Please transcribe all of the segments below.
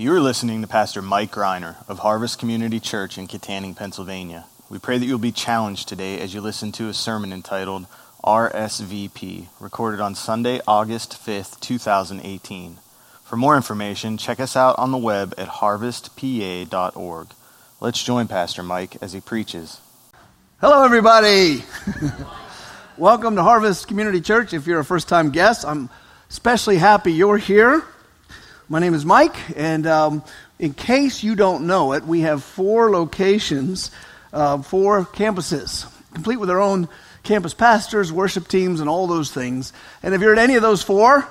You are listening to Pastor Mike Greiner of Harvest Community Church in Kittanning, Pennsylvania. We pray that you'll be challenged today as you listen to a sermon entitled RSVP, recorded on Sunday, August 5th, 2018. For more information, check us out on the web at harvestpa.org. Let's join Pastor Mike as he preaches. Hello, everybody. Welcome to Harvest Community Church. If you're a first time guest, I'm especially happy you're here. My name is Mike, and um, in case you don't know it, we have four locations, uh, four campuses, complete with their own campus pastors, worship teams, and all those things. And if you're at any of those four,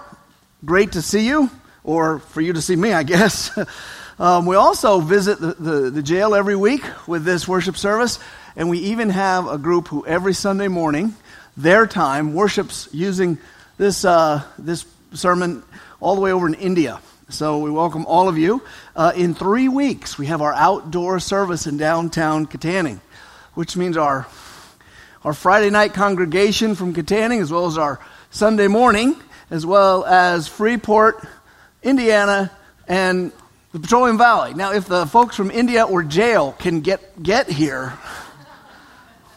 great to see you, or for you to see me, I guess. um, we also visit the, the, the jail every week with this worship service, and we even have a group who every Sunday morning, their time, worships using this, uh, this sermon all the way over in India. So we welcome all of you. Uh, in three weeks, we have our outdoor service in downtown Kittanning, which means our, our Friday night congregation from Kittanning, as well as our Sunday morning, as well as Freeport, Indiana, and the Petroleum Valley. Now, if the folks from India or jail can get, get here,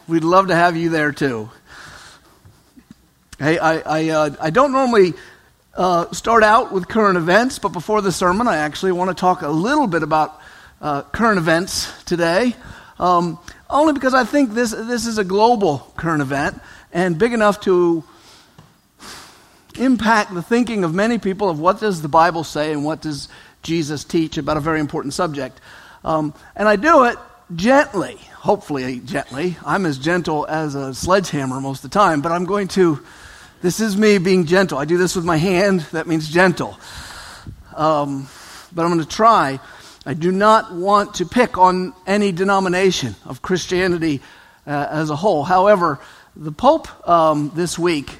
we'd love to have you there too. Hey, I, I, uh, I don't normally uh, start out with current events, but before the sermon, I actually want to talk a little bit about uh, current events today. Um, only because I think this, this is a global current event and big enough to impact the thinking of many people of what does the Bible say and what does Jesus teach about a very important subject. Um, and I do it gently, hopefully gently. I'm as gentle as a sledgehammer most of the time, but I'm going to this is me being gentle. I do this with my hand, that means gentle. Um, but I'm going to try. I do not want to pick on any denomination of Christianity uh, as a whole. However, the Pope um, this week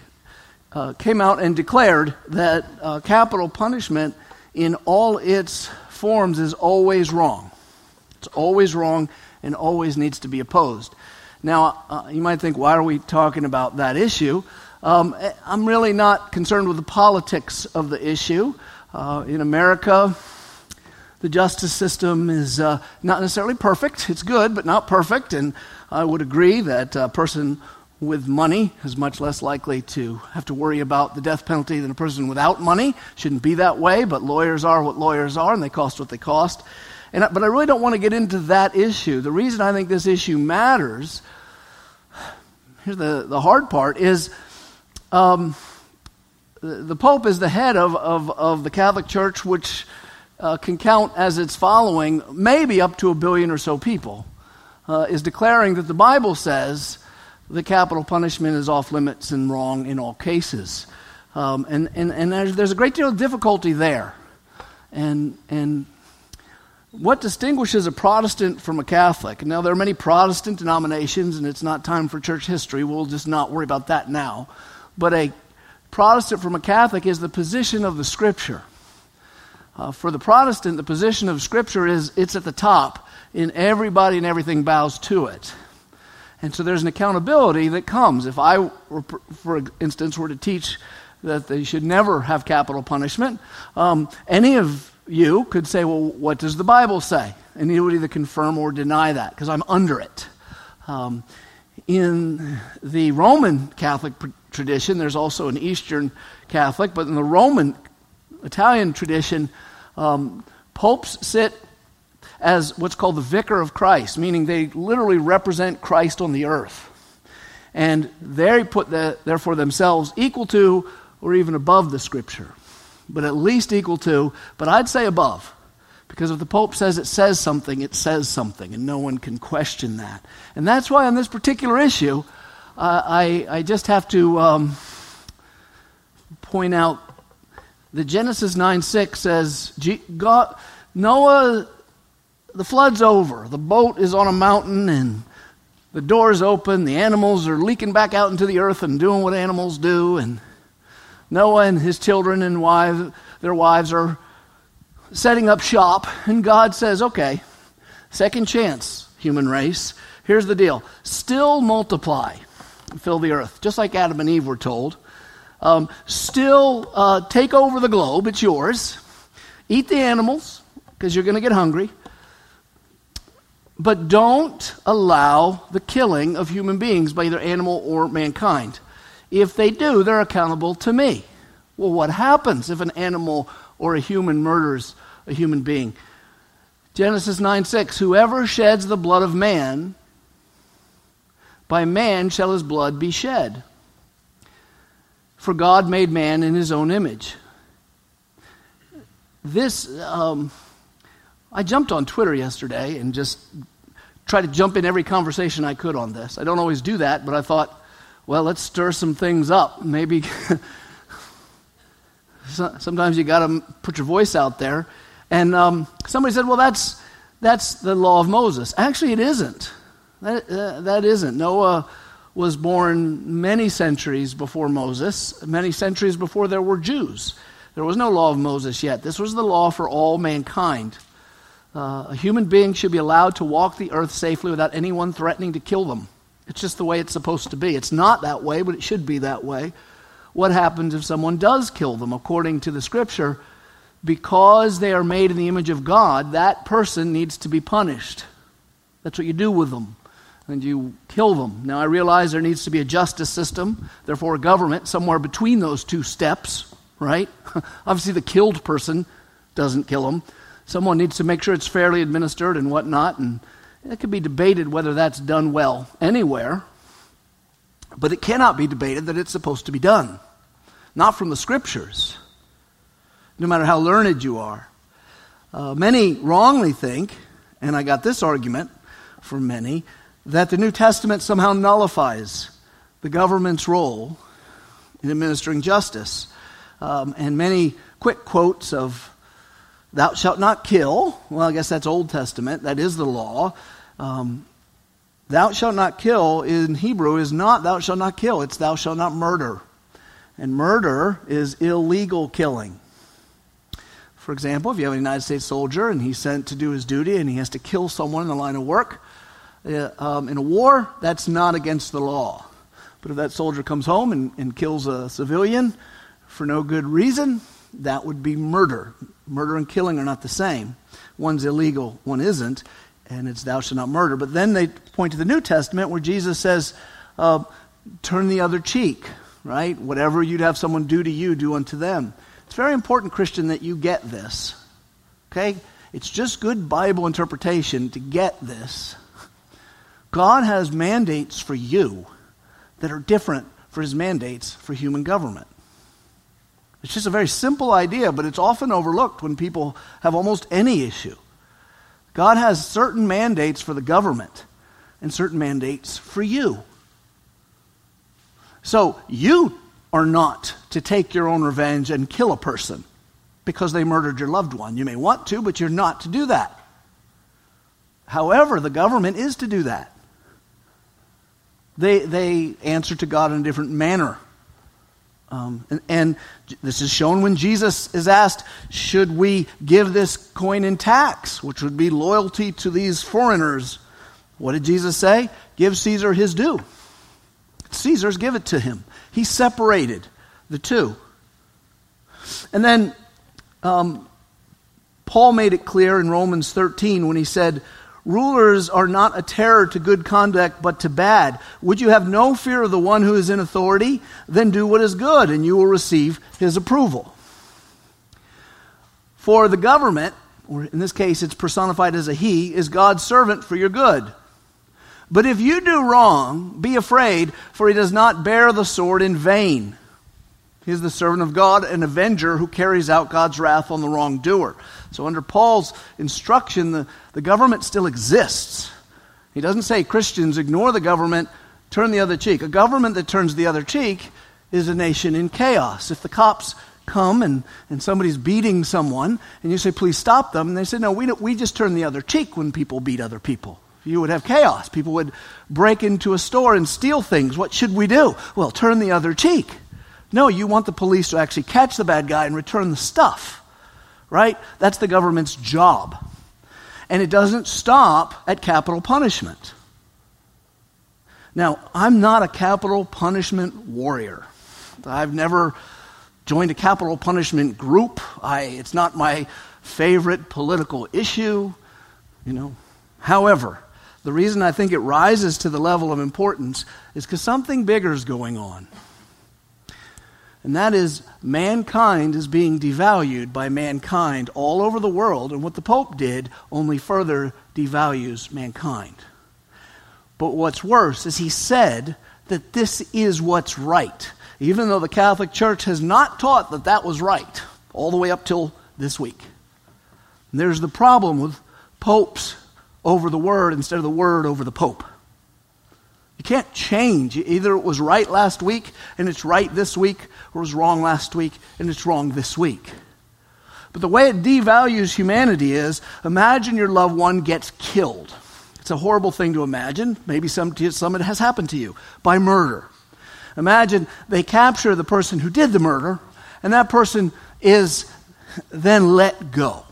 uh, came out and declared that uh, capital punishment in all its forms is always wrong. It's always wrong and always needs to be opposed. Now, uh, you might think, why are we talking about that issue? Um, I'm really not concerned with the politics of the issue. Uh, in America, the justice system is uh, not necessarily perfect. It's good, but not perfect. And I would agree that a person with money is much less likely to have to worry about the death penalty than a person without money. Shouldn't be that way, but lawyers are what lawyers are, and they cost what they cost. And, but I really don't want to get into that issue. The reason I think this issue matters, here's the, the hard part, is um, the Pope is the head of, of, of the Catholic Church, which uh, can count as its following maybe up to a billion or so people, uh, is declaring that the Bible says the capital punishment is off limits and wrong in all cases. Um, and and, and there's, there's a great deal of difficulty there. And, and what distinguishes a Protestant from a Catholic? Now, there are many Protestant denominations, and it's not time for church history. We'll just not worry about that now but a Protestant from a Catholic is the position of the Scripture. Uh, for the Protestant, the position of Scripture is it's at the top, and everybody and everything bows to it. And so there's an accountability that comes. If I, were, for instance, were to teach that they should never have capital punishment, um, any of you could say, well, what does the Bible say? And you would either confirm or deny that because I'm under it. Um, in the Roman Catholic tradition, there's also an Eastern Catholic, but in the Roman Italian tradition, um, popes sit as what's called the vicar of Christ, meaning they literally represent Christ on the earth. And they put the, therefore themselves equal to or even above the scripture, but at least equal to, but I'd say above. Because if the Pope says it says something, it says something, and no one can question that. And that's why on this particular issue, I, I just have to um, point out that Genesis 9 6 says, God, Noah, the flood's over. The boat is on a mountain, and the door's open. The animals are leaking back out into the earth and doing what animals do. And Noah and his children and wives, their wives are setting up shop, and God says, okay, second chance, human race. Here's the deal still multiply, fill the earth, just like Adam and Eve were told. Um, still uh, take over the globe, it's yours. Eat the animals, because you're going to get hungry. But don't allow the killing of human beings by either animal or mankind. If they do, they're accountable to me. Well, what happens if an animal or a human murders a human being? Genesis 9 6 Whoever sheds the blood of man, by man shall his blood be shed. For God made man in his own image. This, um, I jumped on Twitter yesterday and just tried to jump in every conversation I could on this. I don't always do that, but I thought, well, let's stir some things up. Maybe sometimes you got to put your voice out there. And um, somebody said, well, that's, that's the law of Moses. Actually, it isn't. That, uh, that isn't. Noah was born many centuries before Moses, many centuries before there were Jews. There was no law of Moses yet. This was the law for all mankind. Uh, a human being should be allowed to walk the earth safely without anyone threatening to kill them. It's just the way it's supposed to be. It's not that way, but it should be that way. What happens if someone does kill them? According to the scripture, because they are made in the image of God, that person needs to be punished. That's what you do with them. And you kill them. Now, I realize there needs to be a justice system, therefore, a government somewhere between those two steps, right? Obviously, the killed person doesn't kill them. Someone needs to make sure it's fairly administered and whatnot, and it could be debated whether that's done well anywhere, but it cannot be debated that it's supposed to be done. Not from the scriptures, no matter how learned you are. Uh, many wrongly think, and I got this argument from many, that the New Testament somehow nullifies the government's role in administering justice. Um, and many quick quotes of Thou shalt not kill. Well, I guess that's Old Testament. That is the law. Um, thou shalt not kill in Hebrew is not thou shalt not kill. It's thou shalt not murder. And murder is illegal killing. For example, if you have a United States soldier and he's sent to do his duty and he has to kill someone in the line of work, um, in a war, that's not against the law. But if that soldier comes home and, and kills a civilian for no good reason, that would be murder. Murder and killing are not the same. One's illegal, one isn't, and it's thou shalt not murder. But then they point to the New Testament where Jesus says, uh, turn the other cheek, right? Whatever you'd have someone do to you, do unto them. It's very important, Christian, that you get this. Okay? It's just good Bible interpretation to get this. God has mandates for you that are different for his mandates for human government. It's just a very simple idea, but it's often overlooked when people have almost any issue. God has certain mandates for the government and certain mandates for you. So you are not to take your own revenge and kill a person because they murdered your loved one. You may want to, but you're not to do that. However, the government is to do that. They, they answer to God in a different manner. Um, and, and, this is shown when Jesus is asked, Should we give this coin in tax, which would be loyalty to these foreigners? What did Jesus say? Give Caesar his due. Caesar's give it to him. He separated the two. And then um, Paul made it clear in Romans 13 when he said, Rulers are not a terror to good conduct, but to bad. Would you have no fear of the one who is in authority? Then do what is good, and you will receive his approval. For the government, or in this case it's personified as a he, is God's servant for your good. But if you do wrong, be afraid, for he does not bear the sword in vain. He is the servant of God, an avenger who carries out God's wrath on the wrongdoer. So, under Paul's instruction, the, the government still exists. He doesn't say Christians ignore the government, turn the other cheek. A government that turns the other cheek is a nation in chaos. If the cops come and, and somebody's beating someone, and you say, please stop them, and they say, no, we, we just turn the other cheek when people beat other people. You would have chaos. People would break into a store and steal things. What should we do? Well, turn the other cheek. No, you want the police to actually catch the bad guy and return the stuff, right? That's the government's job. And it doesn't stop at capital punishment. Now, I'm not a capital punishment warrior. I've never joined a capital punishment group. I, it's not my favorite political issue, you know. However, the reason I think it rises to the level of importance is because something bigger is going on. And that is, mankind is being devalued by mankind all over the world, and what the Pope did only further devalues mankind. But what's worse is he said that this is what's right, even though the Catholic Church has not taught that that was right, all the way up till this week. And there's the problem with popes over the word instead of the word over the pope. You can't change. Either it was right last week and it's right this week, or it was wrong last week and it's wrong this week. But the way it devalues humanity is imagine your loved one gets killed. It's a horrible thing to imagine. Maybe some, some it has happened to you by murder. Imagine they capture the person who did the murder, and that person is then let go.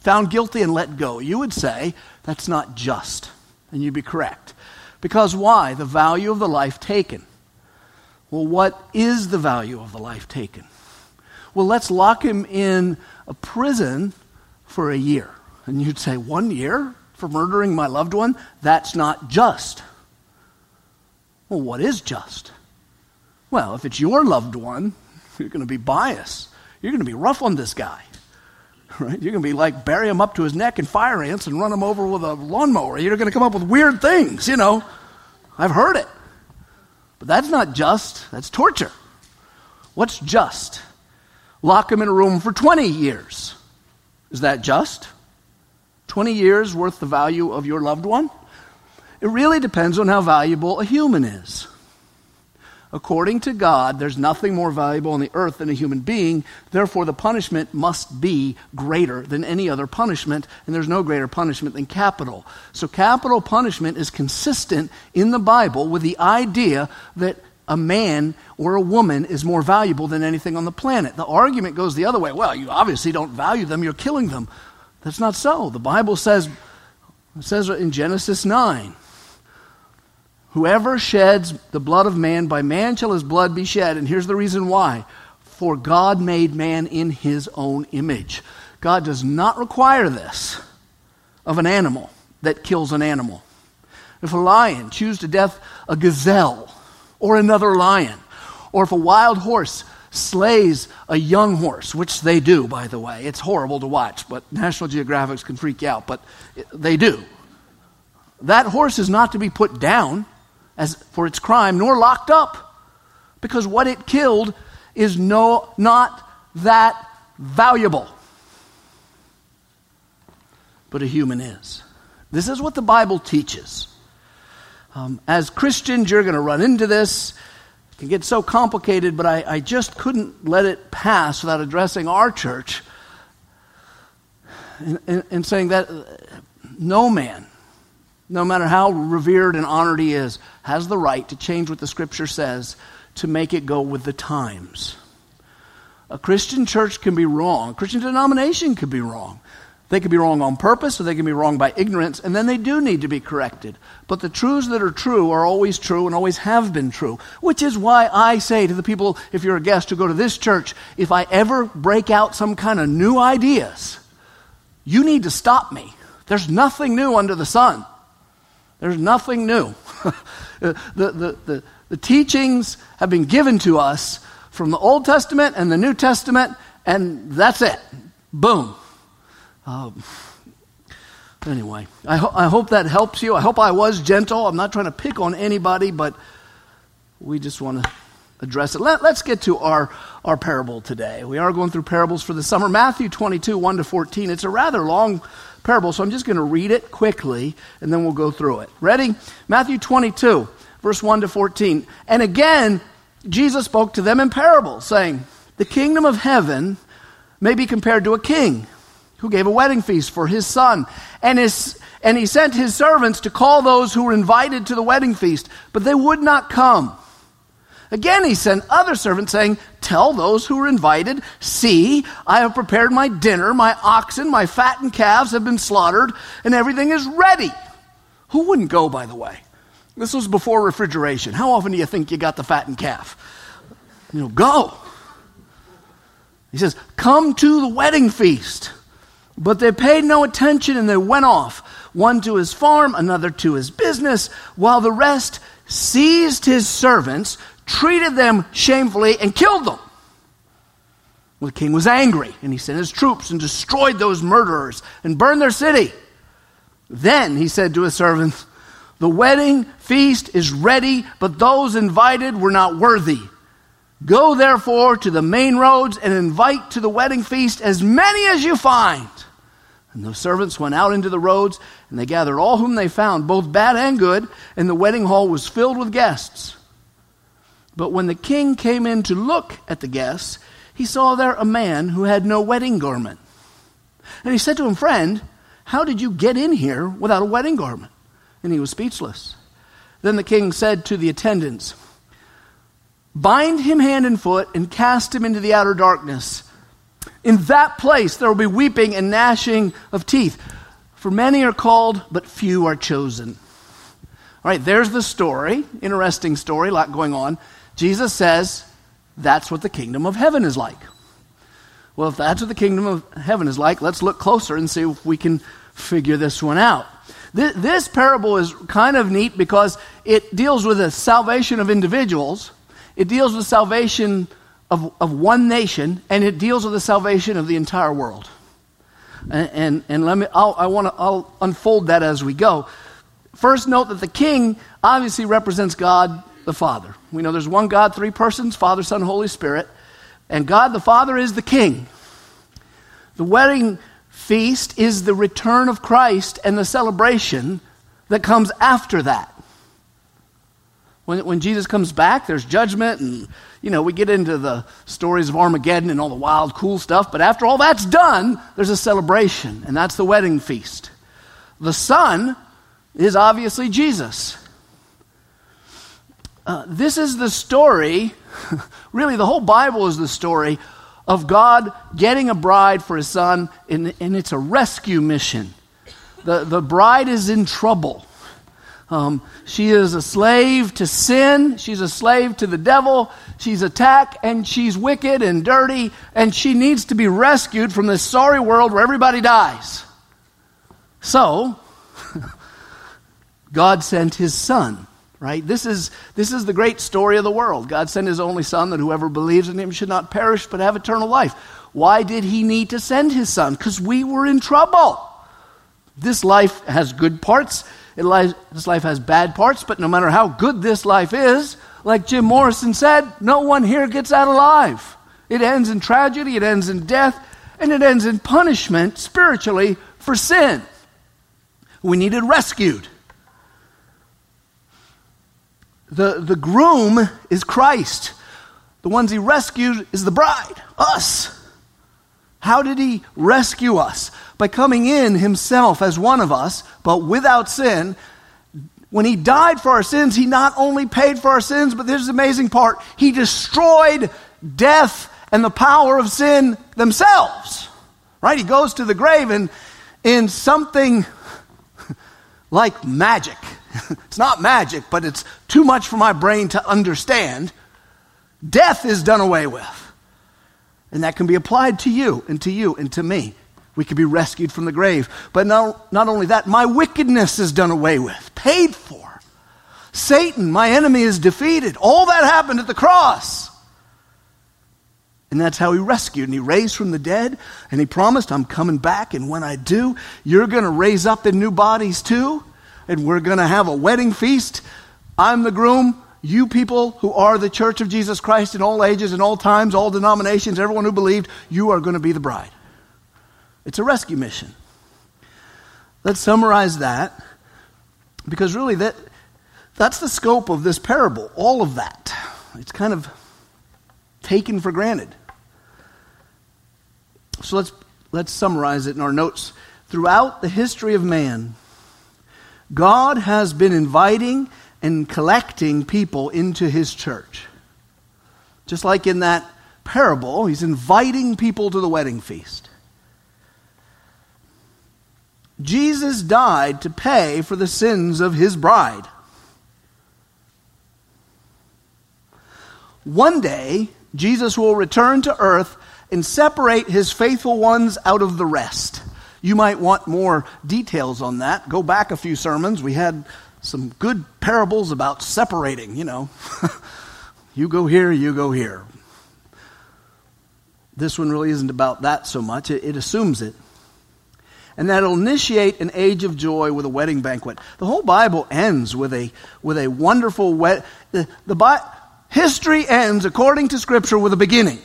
Found guilty and let go. You would say, that's not just. And you'd be correct. Because why? The value of the life taken. Well, what is the value of the life taken? Well, let's lock him in a prison for a year. And you'd say, one year for murdering my loved one? That's not just. Well, what is just? Well, if it's your loved one, you're going to be biased. You're going to be rough on this guy. Right? You're going to be like bury him up to his neck in fire ants and run him over with a lawnmower. You're going to come up with weird things, you know. I've heard it. But that's not just, that's torture. What's just? Lock him in a room for 20 years. Is that just? 20 years worth the value of your loved one? It really depends on how valuable a human is. According to God, there's nothing more valuable on the earth than a human being. Therefore, the punishment must be greater than any other punishment, and there's no greater punishment than capital. So, capital punishment is consistent in the Bible with the idea that a man or a woman is more valuable than anything on the planet. The argument goes the other way. Well, you obviously don't value them, you're killing them. That's not so. The Bible says, it says in Genesis 9 Whoever sheds the blood of man, by man shall his blood be shed. And here's the reason why. For God made man in his own image. God does not require this of an animal that kills an animal. If a lion chews to death a gazelle or another lion, or if a wild horse slays a young horse, which they do, by the way, it's horrible to watch, but National Geographics can freak you out, but they do. That horse is not to be put down as for its crime, nor locked up, because what it killed is no, not that valuable. But a human is. This is what the Bible teaches. Um, as Christians, you're going to run into this. It can get so complicated, but I, I just couldn't let it pass without addressing our church and, and, and saying that no man no matter how revered and honored he is, has the right to change what the scripture says to make it go with the times. A Christian church can be wrong, a Christian denomination could be wrong. They could be wrong on purpose or they can be wrong by ignorance, and then they do need to be corrected. But the truths that are true are always true and always have been true, which is why I say to the people, if you're a guest who go to this church, if I ever break out some kind of new ideas, you need to stop me. There's nothing new under the sun. There's nothing new. the, the, the, the, teachings have been given to us from the Old Testament and the New Testament, and that's it. Boom. Um, anyway, I, ho- I hope that helps you. I hope I was gentle. I'm not trying to pick on anybody, but we just want to address it. Let, us get to our, our parable today. We are going through parables for the summer. Matthew 22, 1 to 14. It's a rather long parable, so I'm just going to read it quickly and then we'll go through it. Ready? Matthew 22, verse 1 to 14. And again, Jesus spoke to them in parables, saying, The kingdom of heaven may be compared to a king who gave a wedding feast for his son. And, his, and he sent his servants to call those who were invited to the wedding feast, but they would not come. Again, he sent other servants saying, Tell those who are invited, see, I have prepared my dinner, my oxen, my fattened calves have been slaughtered, and everything is ready. Who wouldn't go, by the way? This was before refrigeration. How often do you think you got the fattened calf? You know, go. He says, Come to the wedding feast. But they paid no attention and they went off, one to his farm, another to his business, while the rest seized his servants, treated them shamefully, and killed them. Well, the king was angry, and he sent his troops and destroyed those murderers and burned their city. Then he said to his servants, The wedding feast is ready, but those invited were not worthy. Go therefore to the main roads and invite to the wedding feast as many as you find. And those servants went out into the roads, and they gathered all whom they found, both bad and good, and the wedding hall was filled with guests. But when the king came in to look at the guests, he saw there a man who had no wedding garment. And he said to him, Friend, how did you get in here without a wedding garment? And he was speechless. Then the king said to the attendants, Bind him hand and foot and cast him into the outer darkness. In that place there will be weeping and gnashing of teeth. For many are called, but few are chosen. All right, there's the story. Interesting story, a lot going on. Jesus says that's what the kingdom of heaven is like. Well, if that's what the kingdom of heaven is like, let's look closer and see if we can figure this one out. This, this parable is kind of neat because it deals with the salvation of individuals, it deals with salvation of, of one nation, and it deals with the salvation of the entire world. And, and, and let me, I'll, I want to, I'll unfold that as we go. First, note that the king obviously represents God the Father. We know there's one God, three persons Father, Son, Holy Spirit. And God the Father is the king. The wedding feast is the return of Christ and the celebration that comes after that. When, when Jesus comes back, there's judgment, and, you know, we get into the stories of Armageddon and all the wild, cool stuff. But after all that's done, there's a celebration, and that's the wedding feast. The Son is obviously Jesus. Uh, this is the story, really, the whole Bible is the story of God getting a bride for his son, and, and it's a rescue mission. The, the bride is in trouble. Um, she is a slave to sin. She's a slave to the devil. She's attacked and she's wicked and dirty, and she needs to be rescued from this sorry world where everybody dies. So, God sent his son right? This is, this is the great story of the world. God sent his only son that whoever believes in him should not perish but have eternal life. Why did he need to send his son? Because we were in trouble. This life has good parts, lies, this life has bad parts, but no matter how good this life is, like Jim Morrison said, no one here gets out alive. It ends in tragedy, it ends in death, and it ends in punishment spiritually for sin. We needed rescued. The, the groom is Christ. The ones he rescued is the bride, us. How did he rescue us? By coming in himself as one of us, but without sin. When he died for our sins, he not only paid for our sins, but this is the amazing part he destroyed death and the power of sin themselves. Right? He goes to the grave and in something like magic it's not magic, but it's too much for my brain to understand. Death is done away with. And that can be applied to you and to you and to me. We can be rescued from the grave. But not, not only that, my wickedness is done away with, paid for. Satan, my enemy, is defeated. All that happened at the cross. And that's how he rescued. And he raised from the dead. And he promised, I'm coming back. And when I do, you're going to raise up in new bodies too and we're going to have a wedding feast. I'm the groom. You people who are the church of Jesus Christ in all ages, in all times, all denominations, everyone who believed, you are going to be the bride. It's a rescue mission. Let's summarize that because really that, that's the scope of this parable, all of that. It's kind of taken for granted. So let's, let's summarize it in our notes. Throughout the history of man, God has been inviting and collecting people into his church. Just like in that parable, he's inviting people to the wedding feast. Jesus died to pay for the sins of his bride. One day, Jesus will return to earth and separate his faithful ones out of the rest. You might want more details on that. Go back a few sermons. We had some good parables about separating, you know. you go here, you go here. This one really isn't about that so much, it, it assumes it. And that'll initiate an age of joy with a wedding banquet. The whole Bible ends with a, with a wonderful wed. The, the history ends, according to Scripture, with a beginning.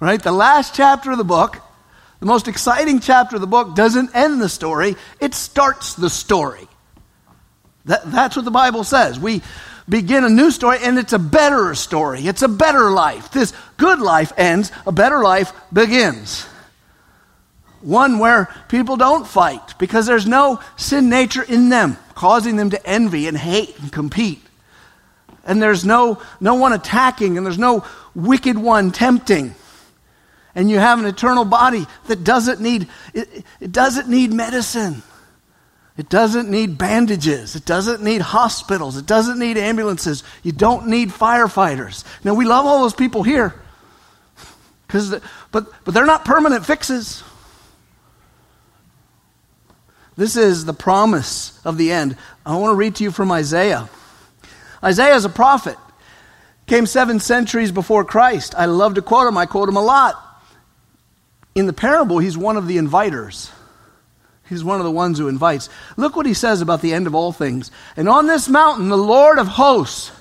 Right? The last chapter of the book, the most exciting chapter of the book, doesn't end the story, it starts the story. That, that's what the Bible says. We begin a new story, and it's a better story. It's a better life. This good life ends, a better life begins. One where people don't fight because there's no sin nature in them, causing them to envy and hate and compete. And there's no, no one attacking, and there's no wicked one tempting. And you have an eternal body that doesn't need, it, it doesn't need medicine. It doesn't need bandages. It doesn't need hospitals. It doesn't need ambulances. You don't need firefighters. Now, we love all those people here, because, but, but they're not permanent fixes. This is the promise of the end. I want to read to you from Isaiah. Isaiah is a prophet. Came seven centuries before Christ. I love to quote him. I quote him a lot. In the parable, he's one of the inviters. He's one of the ones who invites. Look what he says about the end of all things. And on this mountain, the Lord of hosts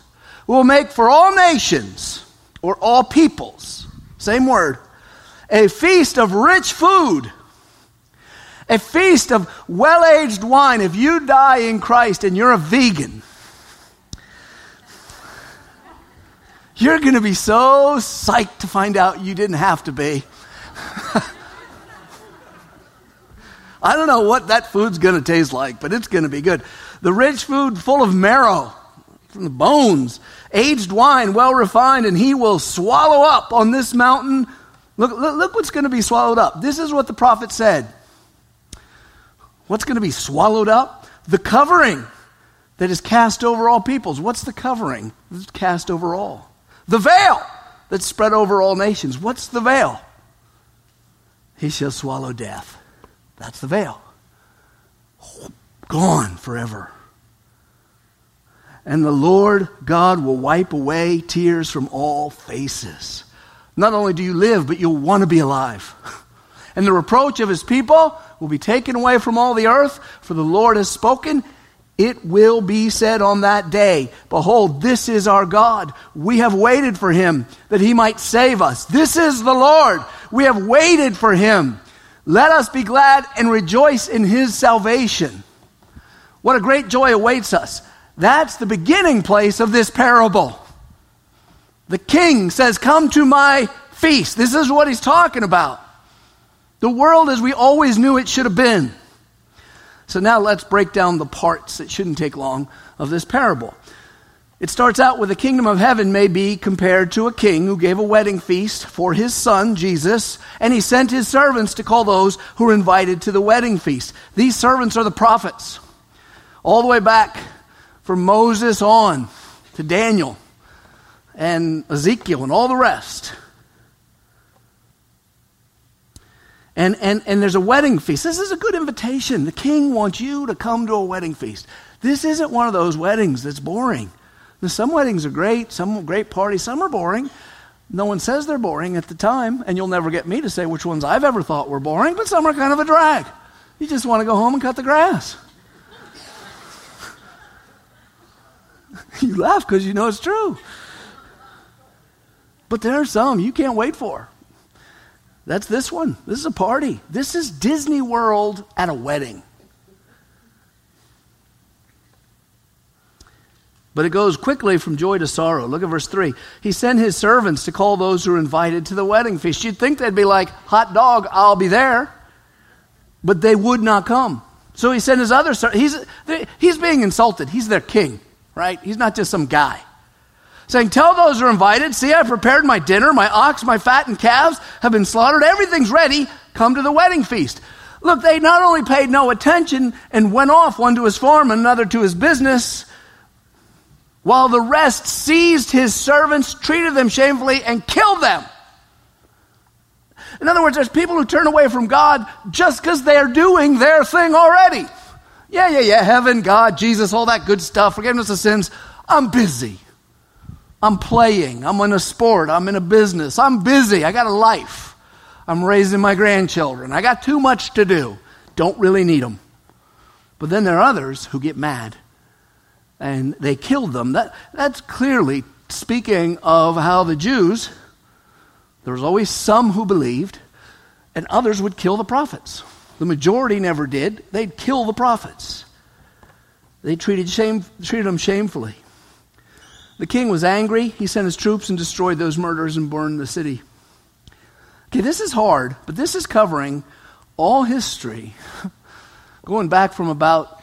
will make for all nations, or all peoples, same word, a feast of rich food, a feast of well aged wine. If you die in Christ and you're a vegan, you're going to be so psyched to find out you didn't have to be. I don't know what that food's going to taste like, but it's going to be good. The rich food full of marrow from the bones, aged wine well refined, and he will swallow up on this mountain. Look, look, look what's going to be swallowed up. This is what the prophet said. What's going to be swallowed up? The covering that is cast over all peoples. What's the covering that's cast over all? The veil that's spread over all nations. What's the veil? He shall swallow death. That's the veil. Gone forever. And the Lord God will wipe away tears from all faces. Not only do you live, but you'll want to be alive. And the reproach of his people will be taken away from all the earth, for the Lord has spoken. It will be said on that day, Behold, this is our God. We have waited for him that he might save us. This is the Lord. We have waited for him. Let us be glad and rejoice in his salvation. What a great joy awaits us. That's the beginning place of this parable. The king says, Come to my feast. This is what he's talking about. The world as we always knew it should have been. So now let's break down the parts, it shouldn't take long, of this parable. It starts out with the kingdom of heaven may be compared to a king who gave a wedding feast for his son, Jesus, and he sent his servants to call those who were invited to the wedding feast. These servants are the prophets, all the way back from Moses on to Daniel and Ezekiel and all the rest. And, and, and there's a wedding feast. This is a good invitation. The king wants you to come to a wedding feast. This isn't one of those weddings that's boring. Now, some weddings are great, some great parties, some are boring. No one says they're boring at the time, and you'll never get me to say which ones I've ever thought were boring, but some are kind of a drag. You just want to go home and cut the grass. you laugh because you know it's true. But there are some you can't wait for. That's this one. This is a party. This is Disney World at a wedding. But it goes quickly from joy to sorrow. Look at verse 3. He sent his servants to call those who are invited to the wedding feast. You'd think they'd be like, hot dog, I'll be there. But they would not come. So he sent his other servants. He's, he's being insulted. He's their king, right? He's not just some guy. Saying, Tell those who are invited, see, I've prepared my dinner. My ox, my fattened calves have been slaughtered. Everything's ready. Come to the wedding feast. Look, they not only paid no attention and went off, one to his farm, another to his business while the rest seized his servants, treated them shamefully, and killed them. In other words, there's people who turn away from God just because they're doing their thing already. Yeah, yeah, yeah, heaven, God, Jesus, all that good stuff, forgiveness of sins. I'm busy. I'm playing. I'm in a sport. I'm in a business. I'm busy. I got a life. I'm raising my grandchildren. I got too much to do. Don't really need them. But then there are others who get mad and they killed them. That, that's clearly speaking of how the Jews, there was always some who believed, and others would kill the prophets. The majority never did. They'd kill the prophets. They treated, shame, treated them shamefully. The king was angry. He sent his troops and destroyed those murderers and burned the city. Okay, this is hard, but this is covering all history, going back from about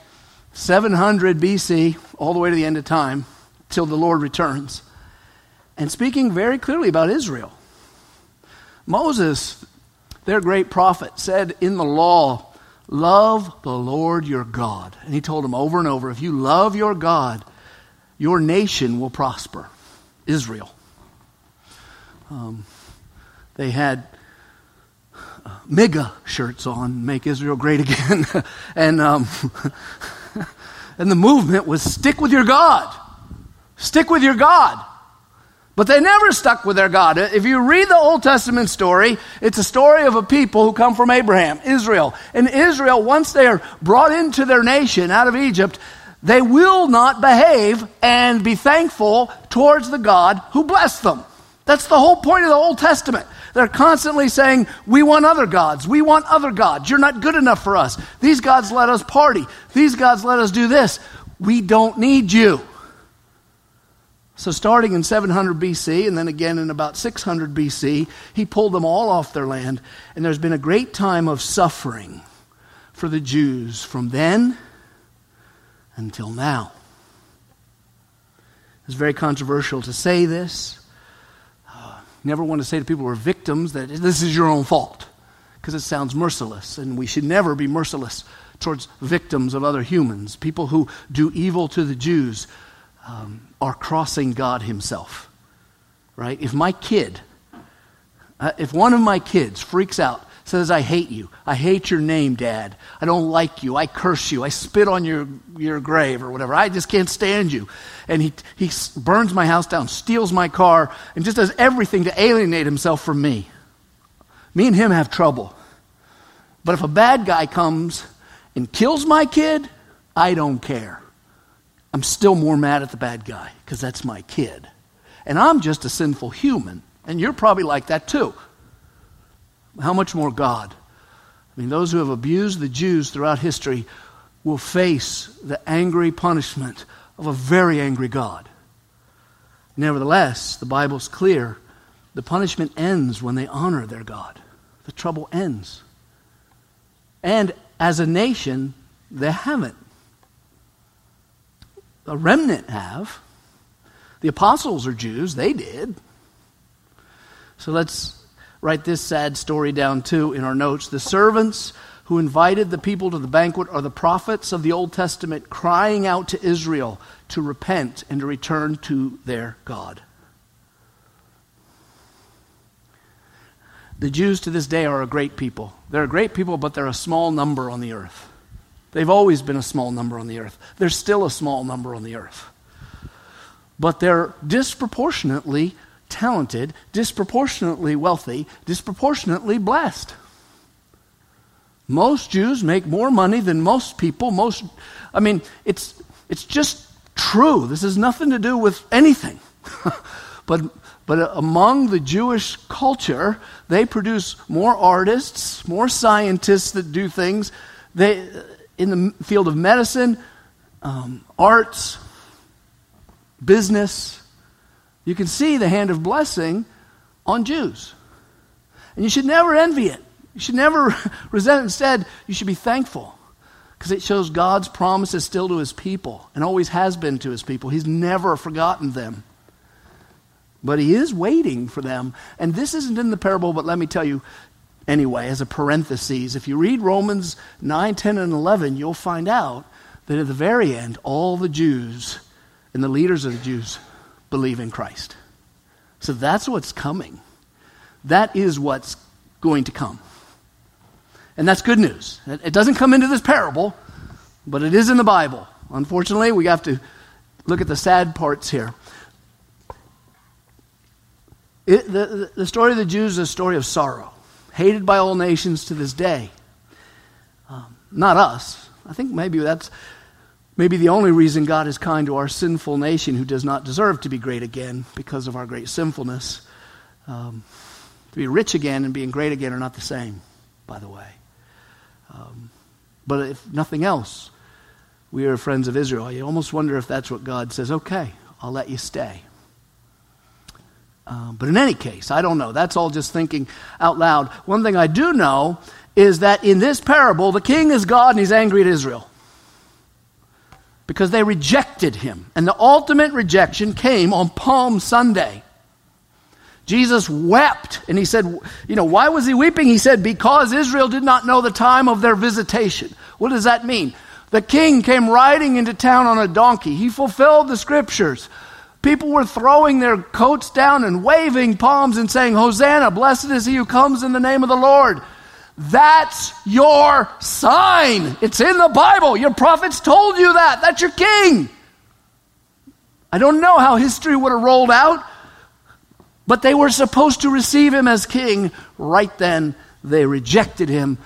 700 BC all the way to the end of time till the Lord returns, and speaking very clearly about Israel. Moses, their great prophet, said in the law, Love the Lord your God. And he told them over and over if you love your God, your nation will prosper. Israel. Um, they had uh, MAGA shirts on, Make Israel Great Again. and, um, and the movement was stick with your God. Stick with your God. But they never stuck with their God. If you read the Old Testament story, it's a story of a people who come from Abraham, Israel. And Israel, once they are brought into their nation out of Egypt, they will not behave and be thankful towards the God who blessed them. That's the whole point of the Old Testament. They're constantly saying, We want other gods. We want other gods. You're not good enough for us. These gods let us party. These gods let us do this. We don't need you. So, starting in 700 BC and then again in about 600 BC, he pulled them all off their land. And there's been a great time of suffering for the Jews from then until now. It's very controversial to say this. Never want to say to people who are victims that this is your own fault because it sounds merciless, and we should never be merciless towards victims of other humans. People who do evil to the Jews um, are crossing God Himself. Right? If my kid, uh, if one of my kids freaks out, says, I hate you, I hate your name, Dad, I don't like you, I curse you, I spit on your, your grave or whatever, I just can't stand you. And he, he burns my house down, steals my car, and just does everything to alienate himself from me. Me and him have trouble. But if a bad guy comes and kills my kid, I don't care. I'm still more mad at the bad guy because that's my kid. And I'm just a sinful human. And you're probably like that too. How much more God? I mean, those who have abused the Jews throughout history will face the angry punishment of a very angry God. Nevertheless, the Bible's clear the punishment ends when they honor their God. The trouble ends. And as a nation, they haven't. A remnant have. The apostles are Jews, they did. So let's write this sad story down too in our notes. The servants who invited the people to the banquet are the prophets of the Old Testament crying out to Israel to repent and to return to their God. The Jews to this day are a great people. They're a great people, but they're a small number on the earth. They've always been a small number on the earth. They're still a small number on the earth. But they're disproportionately talented, disproportionately wealthy, disproportionately blessed. Most Jews make more money than most people. Most, I mean, it's, it's just true. This has nothing to do with anything. but, but among the Jewish culture, they produce more artists, more scientists that do things. They, in the field of medicine, um, arts, business, you can see the hand of blessing on Jews. And you should never envy it. You should never resent it. Instead, you should be thankful because it shows God's promises still to his people and always has been to his people. He's never forgotten them. But he is waiting for them. And this isn't in the parable, but let me tell you anyway, as a parenthesis. If you read Romans 9, 10, and 11, you'll find out that at the very end, all the Jews and the leaders of the Jews believe in Christ. So that's what's coming. That is what's going to come. And that's good news. It doesn't come into this parable, but it is in the Bible. Unfortunately, we have to look at the sad parts here. It, the, the story of the Jews is a story of sorrow, hated by all nations to this day. Um, not us. I think maybe that's maybe the only reason God is kind to our sinful nation who does not deserve to be great again because of our great sinfulness. Um, to be rich again and being great again are not the same, by the way. Um, but if nothing else, we are friends of Israel. You almost wonder if that's what God says, okay, I'll let you stay. Um, but in any case, I don't know. That's all just thinking out loud. One thing I do know is that in this parable, the king is God and he's angry at Israel because they rejected him. And the ultimate rejection came on Palm Sunday. Jesus wept and he said, You know, why was he weeping? He said, Because Israel did not know the time of their visitation. What does that mean? The king came riding into town on a donkey. He fulfilled the scriptures. People were throwing their coats down and waving palms and saying, Hosanna, blessed is he who comes in the name of the Lord. That's your sign. It's in the Bible. Your prophets told you that. That's your king. I don't know how history would have rolled out, but they were supposed to receive him as king. Right then, they rejected him,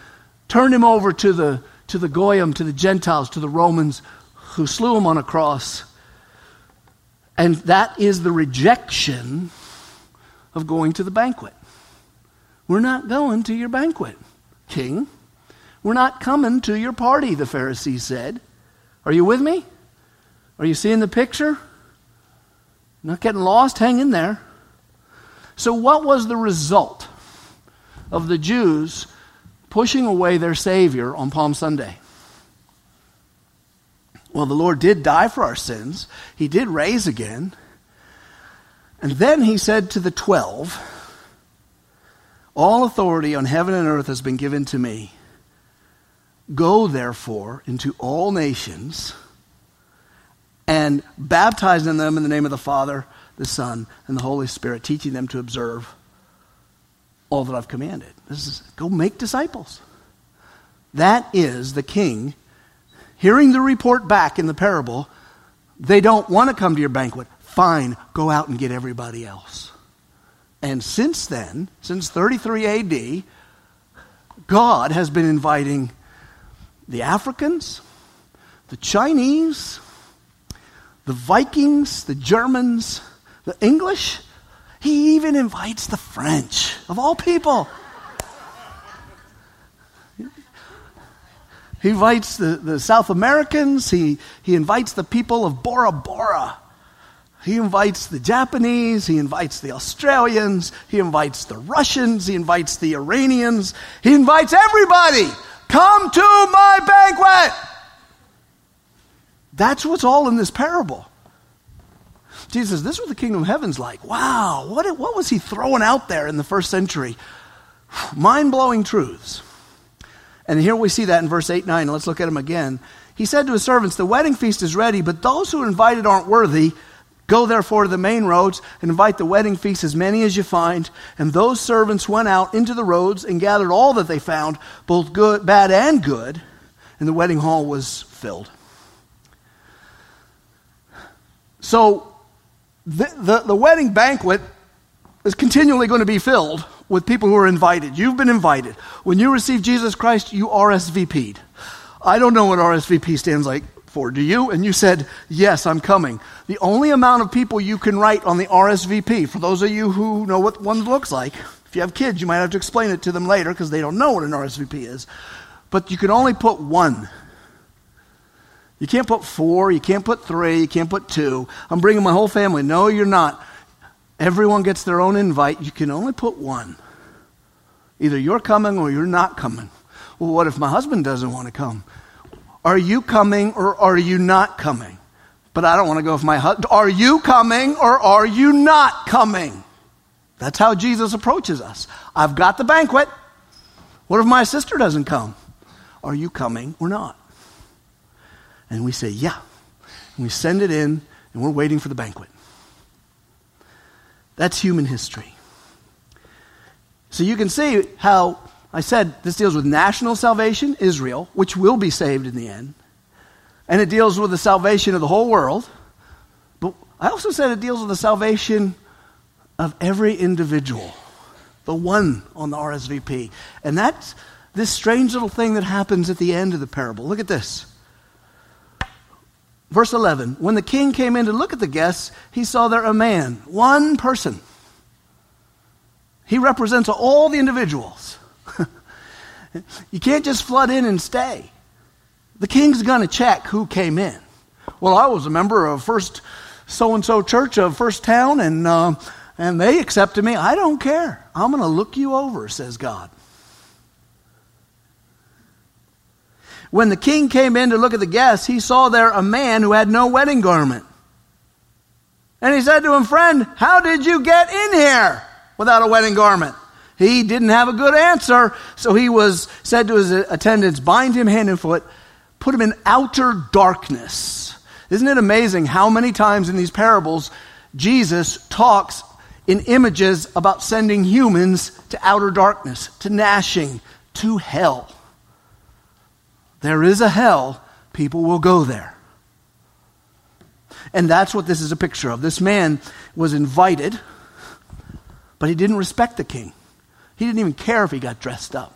turned him over to the, to the Goyim, to the Gentiles, to the Romans, who slew him on a cross. And that is the rejection of going to the banquet. We're not going to your banquet, king. We're not coming to your party, the Pharisees said. Are you with me? Are you seeing the picture? Not getting lost? Hang in there. So, what was the result of the Jews pushing away their Savior on Palm Sunday? Well, the Lord did die for our sins, He did raise again. And then He said to the twelve, All authority on heaven and earth has been given to me. Go, therefore, into all nations and baptizing them in the name of the Father the Son, and the Holy Spirit, teaching them to observe all that I've commanded. This is go make disciples. That is the king hearing the report back in the parable. They don't want to come to your banquet. Fine, go out and get everybody else. And since then, since 33 AD, God has been inviting the Africans, the Chinese, the Vikings, the Germans, the English. He even invites the French, of all people. He invites the, the South Americans. He, he invites the people of Bora Bora. He invites the Japanese. He invites the Australians. He invites the Russians. He invites the Iranians. He invites everybody. Come to my banquet. That's what's all in this parable. Jesus, this is what the kingdom of heaven's like. Wow, what, what was he throwing out there in the first century? Mind blowing truths. And here we see that in verse 8 9. Let's look at him again. He said to his servants, The wedding feast is ready, but those who are invited aren't worthy. Go therefore to the main roads and invite the wedding feast as many as you find. And those servants went out into the roads and gathered all that they found, both good, bad, and good, and the wedding hall was filled. So the, the, the wedding banquet is continually going to be filled with people who are invited. You've been invited. When you receive Jesus Christ, you RSVP'd. I don't know what RSVP stands like for. Do you? And you said, Yes, I'm coming. The only amount of people you can write on the RSVP, for those of you who know what one looks like, if you have kids, you might have to explain it to them later because they don't know what an RSVP is. But you can only put one. You can't put four, you can't put three, you can't put two. I'm bringing my whole family. No, you're not. Everyone gets their own invite. You can only put one. Either you're coming or you're not coming. Well, what if my husband doesn't want to come? Are you coming or are you not coming? But I don't want to go with my husband. Are you coming or are you not coming? That's how Jesus approaches us. I've got the banquet. What if my sister doesn't come? Are you coming or not? And we say, Yeah. And we send it in, and we're waiting for the banquet. That's human history. So you can see how I said this deals with national salvation, Israel, which will be saved in the end. And it deals with the salvation of the whole world. But I also said it deals with the salvation of every individual, the one on the RSVP. And that's this strange little thing that happens at the end of the parable. Look at this. Verse 11 When the king came in to look at the guests, he saw there a man, one person. He represents all the individuals. you can't just flood in and stay. The king's going to check who came in. Well, I was a member of First so and so church of First Town, and, uh, and they accepted me. I don't care. I'm going to look you over, says God. When the king came in to look at the guests, he saw there a man who had no wedding garment. And he said to him, Friend, how did you get in here without a wedding garment? He didn't have a good answer, so he was said to his attendants, Bind him hand and foot, put him in outer darkness. Isn't it amazing how many times in these parables Jesus talks in images about sending humans to outer darkness, to gnashing, to hell? There is a hell, people will go there. And that's what this is a picture of. This man was invited, but he didn't respect the king. He didn't even care if he got dressed up.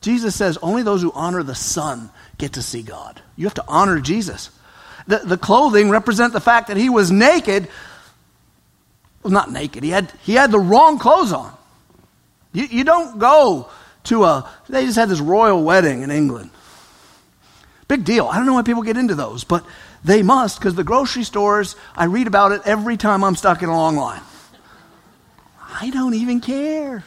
Jesus says only those who honor the Son get to see God. You have to honor Jesus. The, the clothing represent the fact that he was naked. Well, not naked. He had, he had the wrong clothes on. You, you don't go to a, they just had this royal wedding in England. Big deal. I don't know why people get into those, but they must because the grocery stores, I read about it every time I'm stuck in a long line. I don't even care.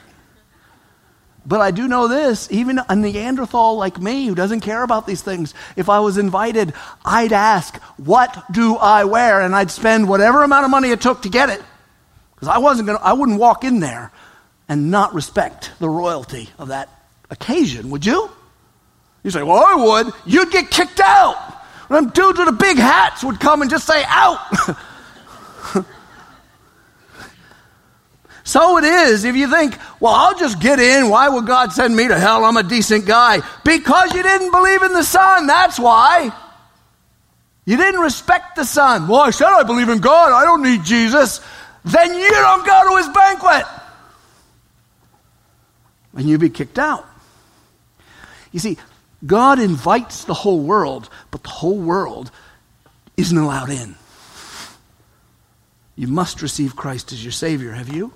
But I do know this even a Neanderthal like me who doesn't care about these things, if I was invited, I'd ask, What do I wear? And I'd spend whatever amount of money it took to get it. Because I wasn't to, I wouldn't walk in there and not respect the royalty of that occasion, would you? You say, Well, I would. You'd get kicked out. Them dudes with the big hats would come and just say, Out. so it is if you think, Well, I'll just get in. Why would God send me to hell? I'm a decent guy. Because you didn't believe in the Son. That's why. You didn't respect the Son. Well, I said I believe in God. I don't need Jesus. Then you don't go to his banquet and you'd be kicked out. You see, God invites the whole world, but the whole world isn't allowed in. You must receive Christ as your Savior, have you?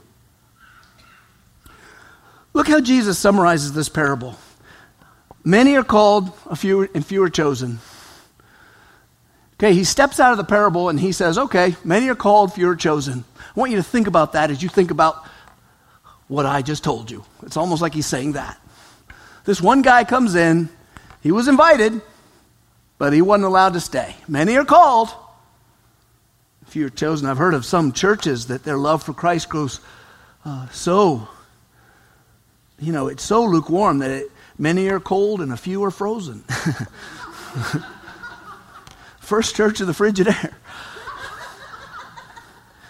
Look how Jesus summarizes this parable. Many are called, a few and few are chosen. Okay, he steps out of the parable and he says, Okay, many are called, few are chosen. I want you to think about that as you think about what I just told you. It's almost like he's saying that. This one guy comes in, he was invited, but he wasn't allowed to stay. Many are called. If you're chosen, I've heard of some churches that their love for Christ grows uh, so, you know, it's so lukewarm that it, many are cold and a few are frozen. First church of the Frigidaire.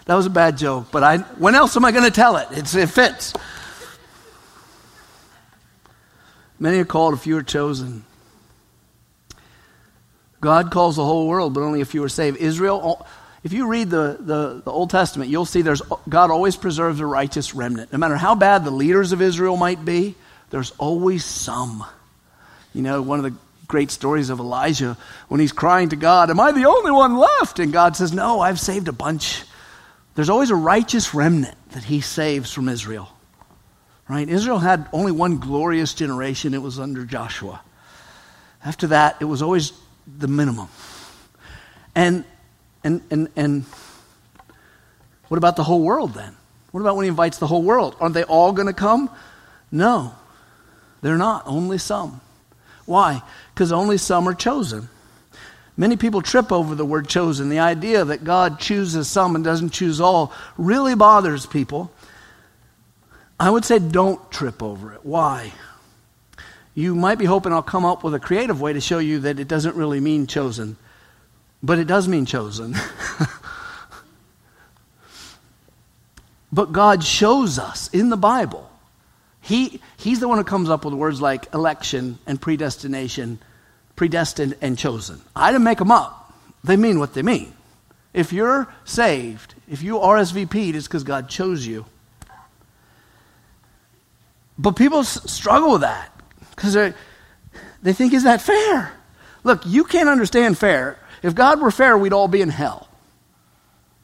That was a bad joke, but I, when else am I going to tell it? It's, it fits. Many are called, a few are chosen. God calls the whole world, but only a few are saved. Israel, if you read the, the, the, Old Testament, you'll see there's, God always preserves a righteous remnant. No matter how bad the leaders of Israel might be, there's always some. You know, one of the great stories of Elijah when he's crying to God, Am I the only one left? And God says, No, I've saved a bunch. There's always a righteous remnant that he saves from Israel. Right? Israel had only one glorious generation, it was under Joshua. After that, it was always the minimum. And and and and what about the whole world then? What about when he invites the whole world? Aren't they all going to come? No. They're not, only some. Why? Because only some are chosen. Many people trip over the word chosen. The idea that God chooses some and doesn't choose all really bothers people. I would say don't trip over it. Why? You might be hoping I'll come up with a creative way to show you that it doesn't really mean chosen, but it does mean chosen. But God shows us in the Bible. He, he's the one who comes up with words like election and predestination, predestined and chosen. I didn't make them up. They mean what they mean. If you're saved, if you RSVP'd, it's because God chose you. But people struggle with that because they think, is that fair? Look, you can't understand fair. If God were fair, we'd all be in hell.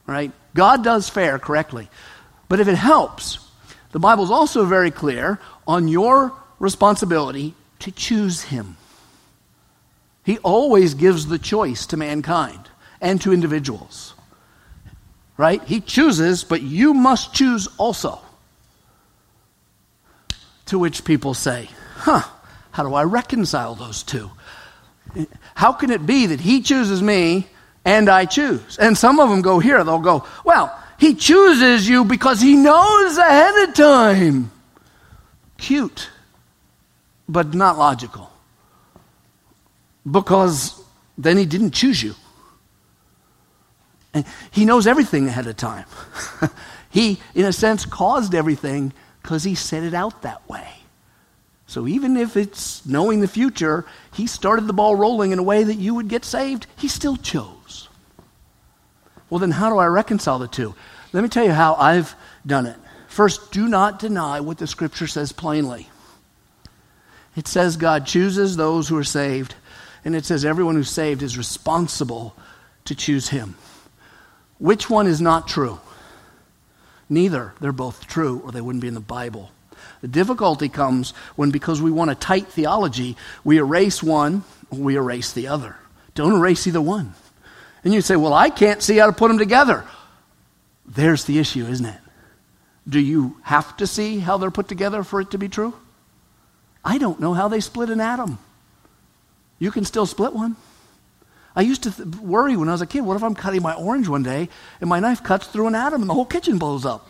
Right? God does fair correctly. But if it helps, the Bible's also very clear on your responsibility to choose Him. He always gives the choice to mankind and to individuals. Right? He chooses, but you must choose also. To which people say, huh, how do I reconcile those two? How can it be that he chooses me and I choose? And some of them go here, they'll go, well, he chooses you because he knows ahead of time. Cute, but not logical. Because then he didn't choose you. And he knows everything ahead of time. he, in a sense, caused everything because he set it out that way. So even if it's knowing the future, he started the ball rolling in a way that you would get saved, he still chose. Well, then how do I reconcile the two? Let me tell you how I've done it. First, do not deny what the scripture says plainly. It says God chooses those who are saved, and it says everyone who's saved is responsible to choose him. Which one is not true? Neither. They're both true, or they wouldn't be in the Bible. The difficulty comes when, because we want a tight theology, we erase one, we erase the other. Don't erase either one. And you say, Well, I can't see how to put them together. There's the issue, isn't it? Do you have to see how they're put together for it to be true? I don't know how they split an atom. You can still split one. I used to th- worry when I was a kid what if I'm cutting my orange one day and my knife cuts through an atom and the whole kitchen blows up?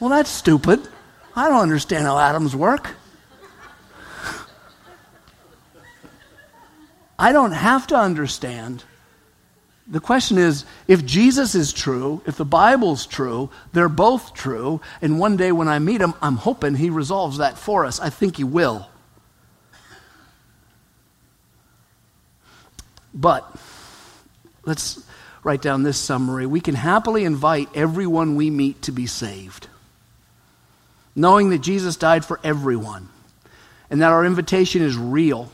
Well, that's stupid. I don't understand how atoms work. I don't have to understand. The question is if Jesus is true, if the Bible's true, they're both true, and one day when I meet him, I'm hoping he resolves that for us. I think he will. But let's write down this summary. We can happily invite everyone we meet to be saved knowing that Jesus died for everyone and that our invitation is real.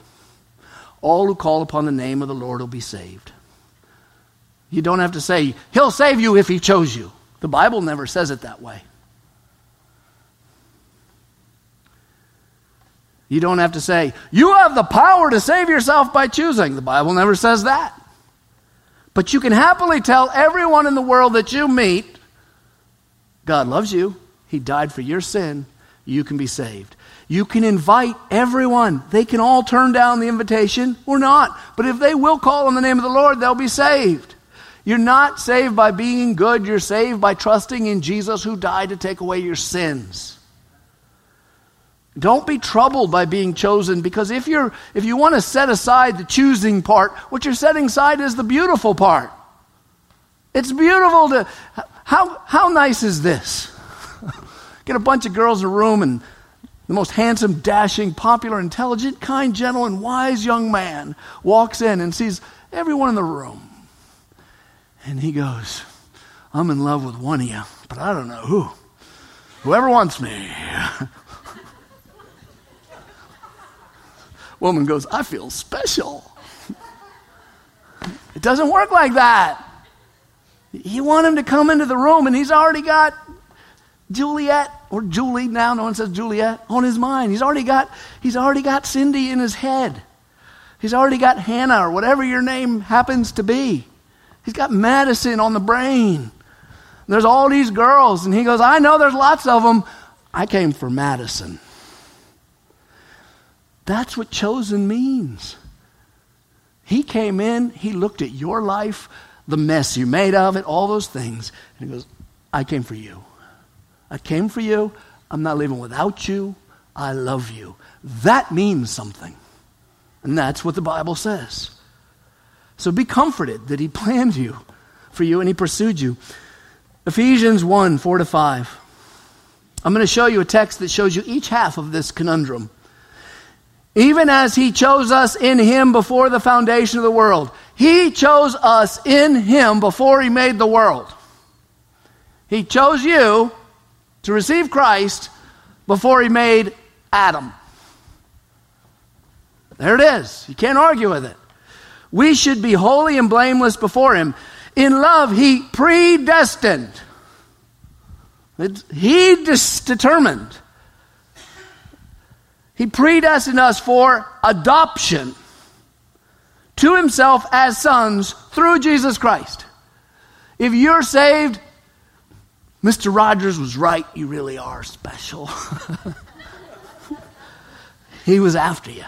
All who call upon the name of the Lord will be saved. You don't have to say, He'll save you if He chose you. The Bible never says it that way. You don't have to say, You have the power to save yourself by choosing. The Bible never says that. But you can happily tell everyone in the world that you meet, God loves you. He died for your sin. You can be saved. You can invite everyone. They can all turn down the invitation or not. But if they will call on the name of the Lord, they'll be saved. You're not saved by being good. You're saved by trusting in Jesus who died to take away your sins. Don't be troubled by being chosen because if you're if you want to set aside the choosing part, what you're setting aside is the beautiful part. It's beautiful to how how nice is this? Get a bunch of girls in a room and the most handsome, dashing, popular, intelligent, kind, gentle, and wise young man walks in and sees everyone in the room. And he goes, I'm in love with one of you, but I don't know who. Whoever wants me. Woman goes, I feel special. It doesn't work like that. You want him to come into the room, and he's already got Juliet or Julie now, no one says Juliet, on his mind. He's already got, he's already got Cindy in his head. He's already got Hannah or whatever your name happens to be. He's got Madison on the brain. There's all these girls, and he goes, I know there's lots of them. I came for Madison. That's what chosen means. He came in, he looked at your life, the mess you made of it, all those things, and he goes, I came for you. I came for you. I'm not leaving without you. I love you. That means something. And that's what the Bible says. So be comforted that He planned you for you and He pursued you. Ephesians 1 4 to 5. I'm going to show you a text that shows you each half of this conundrum. Even as he chose us in him before the foundation of the world. He chose us in him before he made the world. He chose you to receive Christ before he made Adam. There it is. You can't argue with it. We should be holy and blameless before him. In love, he predestined. He just determined. He predestined us for adoption to himself as sons through Jesus Christ. If you're saved, Mr. Rogers was right. You really are special. he was after you.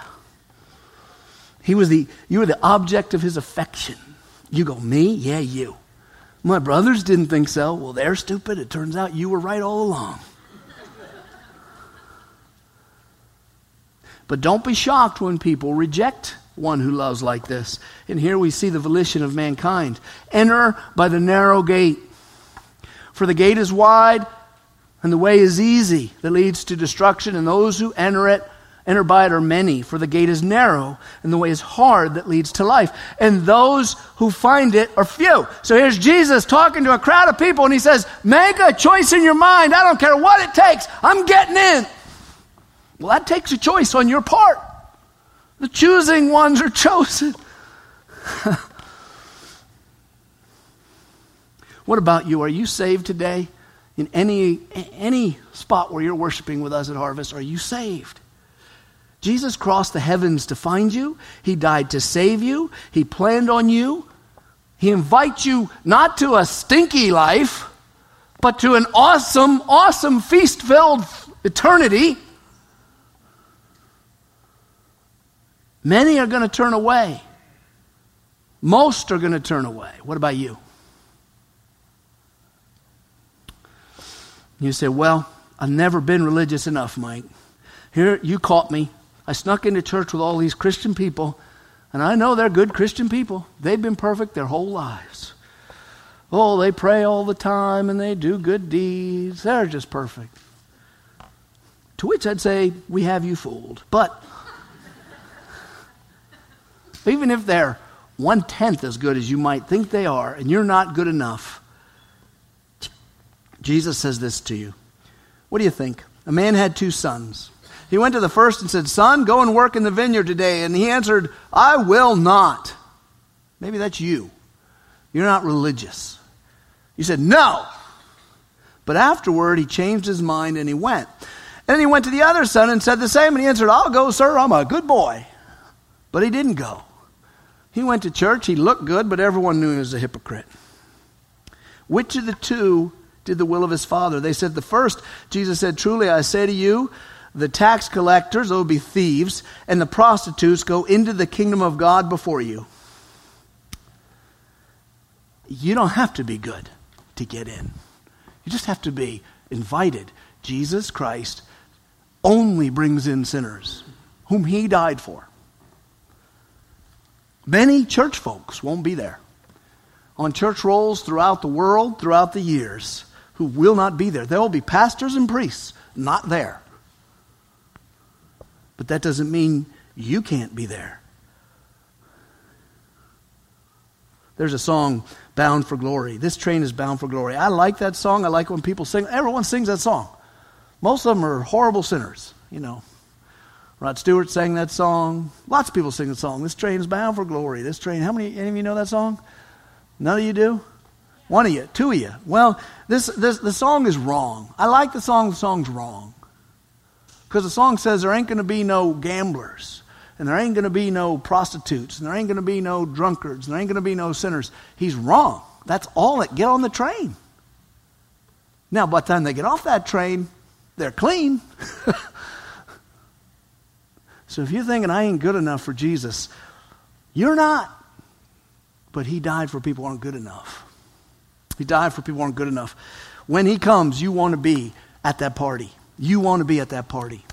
He was the, you were the object of his affection. You go, me? Yeah, you. My brothers didn't think so. Well, they're stupid. It turns out you were right all along. but don't be shocked when people reject one who loves like this. And here we see the volition of mankind. Enter by the narrow gate. For the gate is wide and the way is easy that leads to destruction, and those who enter it enter by it are many. For the gate is narrow and the way is hard that leads to life, and those who find it are few. So here's Jesus talking to a crowd of people, and he says, Make a choice in your mind. I don't care what it takes, I'm getting in. Well, that takes a choice on your part. The choosing ones are chosen. What about you? Are you saved today? In any, any spot where you're worshiping with us at Harvest, are you saved? Jesus crossed the heavens to find you. He died to save you. He planned on you. He invites you not to a stinky life, but to an awesome, awesome feast filled eternity. Many are going to turn away. Most are going to turn away. What about you? You say, Well, I've never been religious enough, Mike. Here, you caught me. I snuck into church with all these Christian people, and I know they're good Christian people. They've been perfect their whole lives. Oh, they pray all the time and they do good deeds. They're just perfect. To which I'd say, We have you fooled. But even if they're one tenth as good as you might think they are, and you're not good enough, Jesus says this to you. What do you think? A man had two sons. He went to the first and said, Son, go and work in the vineyard today. And he answered, I will not. Maybe that's you. You're not religious. He said, No. But afterward, he changed his mind and he went. And then he went to the other son and said the same. And he answered, I'll go, sir. I'm a good boy. But he didn't go. He went to church. He looked good, but everyone knew he was a hypocrite. Which of the two did the will of his father. They said, The first, Jesus said, Truly I say to you, the tax collectors, those will be thieves, and the prostitutes go into the kingdom of God before you. You don't have to be good to get in, you just have to be invited. Jesus Christ only brings in sinners whom he died for. Many church folks won't be there on church rolls throughout the world, throughout the years who will not be there. There will be pastors and priests not there. But that doesn't mean you can't be there. There's a song, Bound for Glory. This train is bound for glory. I like that song. I like when people sing. Everyone sings that song. Most of them are horrible sinners, you know. Rod Stewart sang that song. Lots of people sing the song. This train is bound for glory. This train, how many, any of you know that song? None of you do? One of you, two of you. Well, this, this the song is wrong. I like the song, the song's wrong. Because the song says there ain't going to be no gamblers, and there ain't going to be no prostitutes, and there ain't going to be no drunkards, and there ain't going to be no sinners. He's wrong. That's all that get on the train. Now, by the time they get off that train, they're clean. so if you're thinking I ain't good enough for Jesus, you're not. But he died for people who aren't good enough. He died for people who aren't good enough. When he comes, you want to be at that party. You want to be at that party.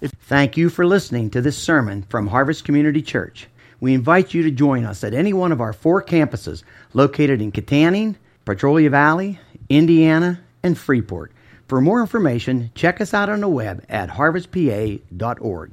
If- Thank you for listening to this sermon from Harvest Community Church. We invite you to join us at any one of our four campuses located in Kittanning, Petrolia Valley, Indiana, and Freeport. For more information, check us out on the web at harvestpa.org.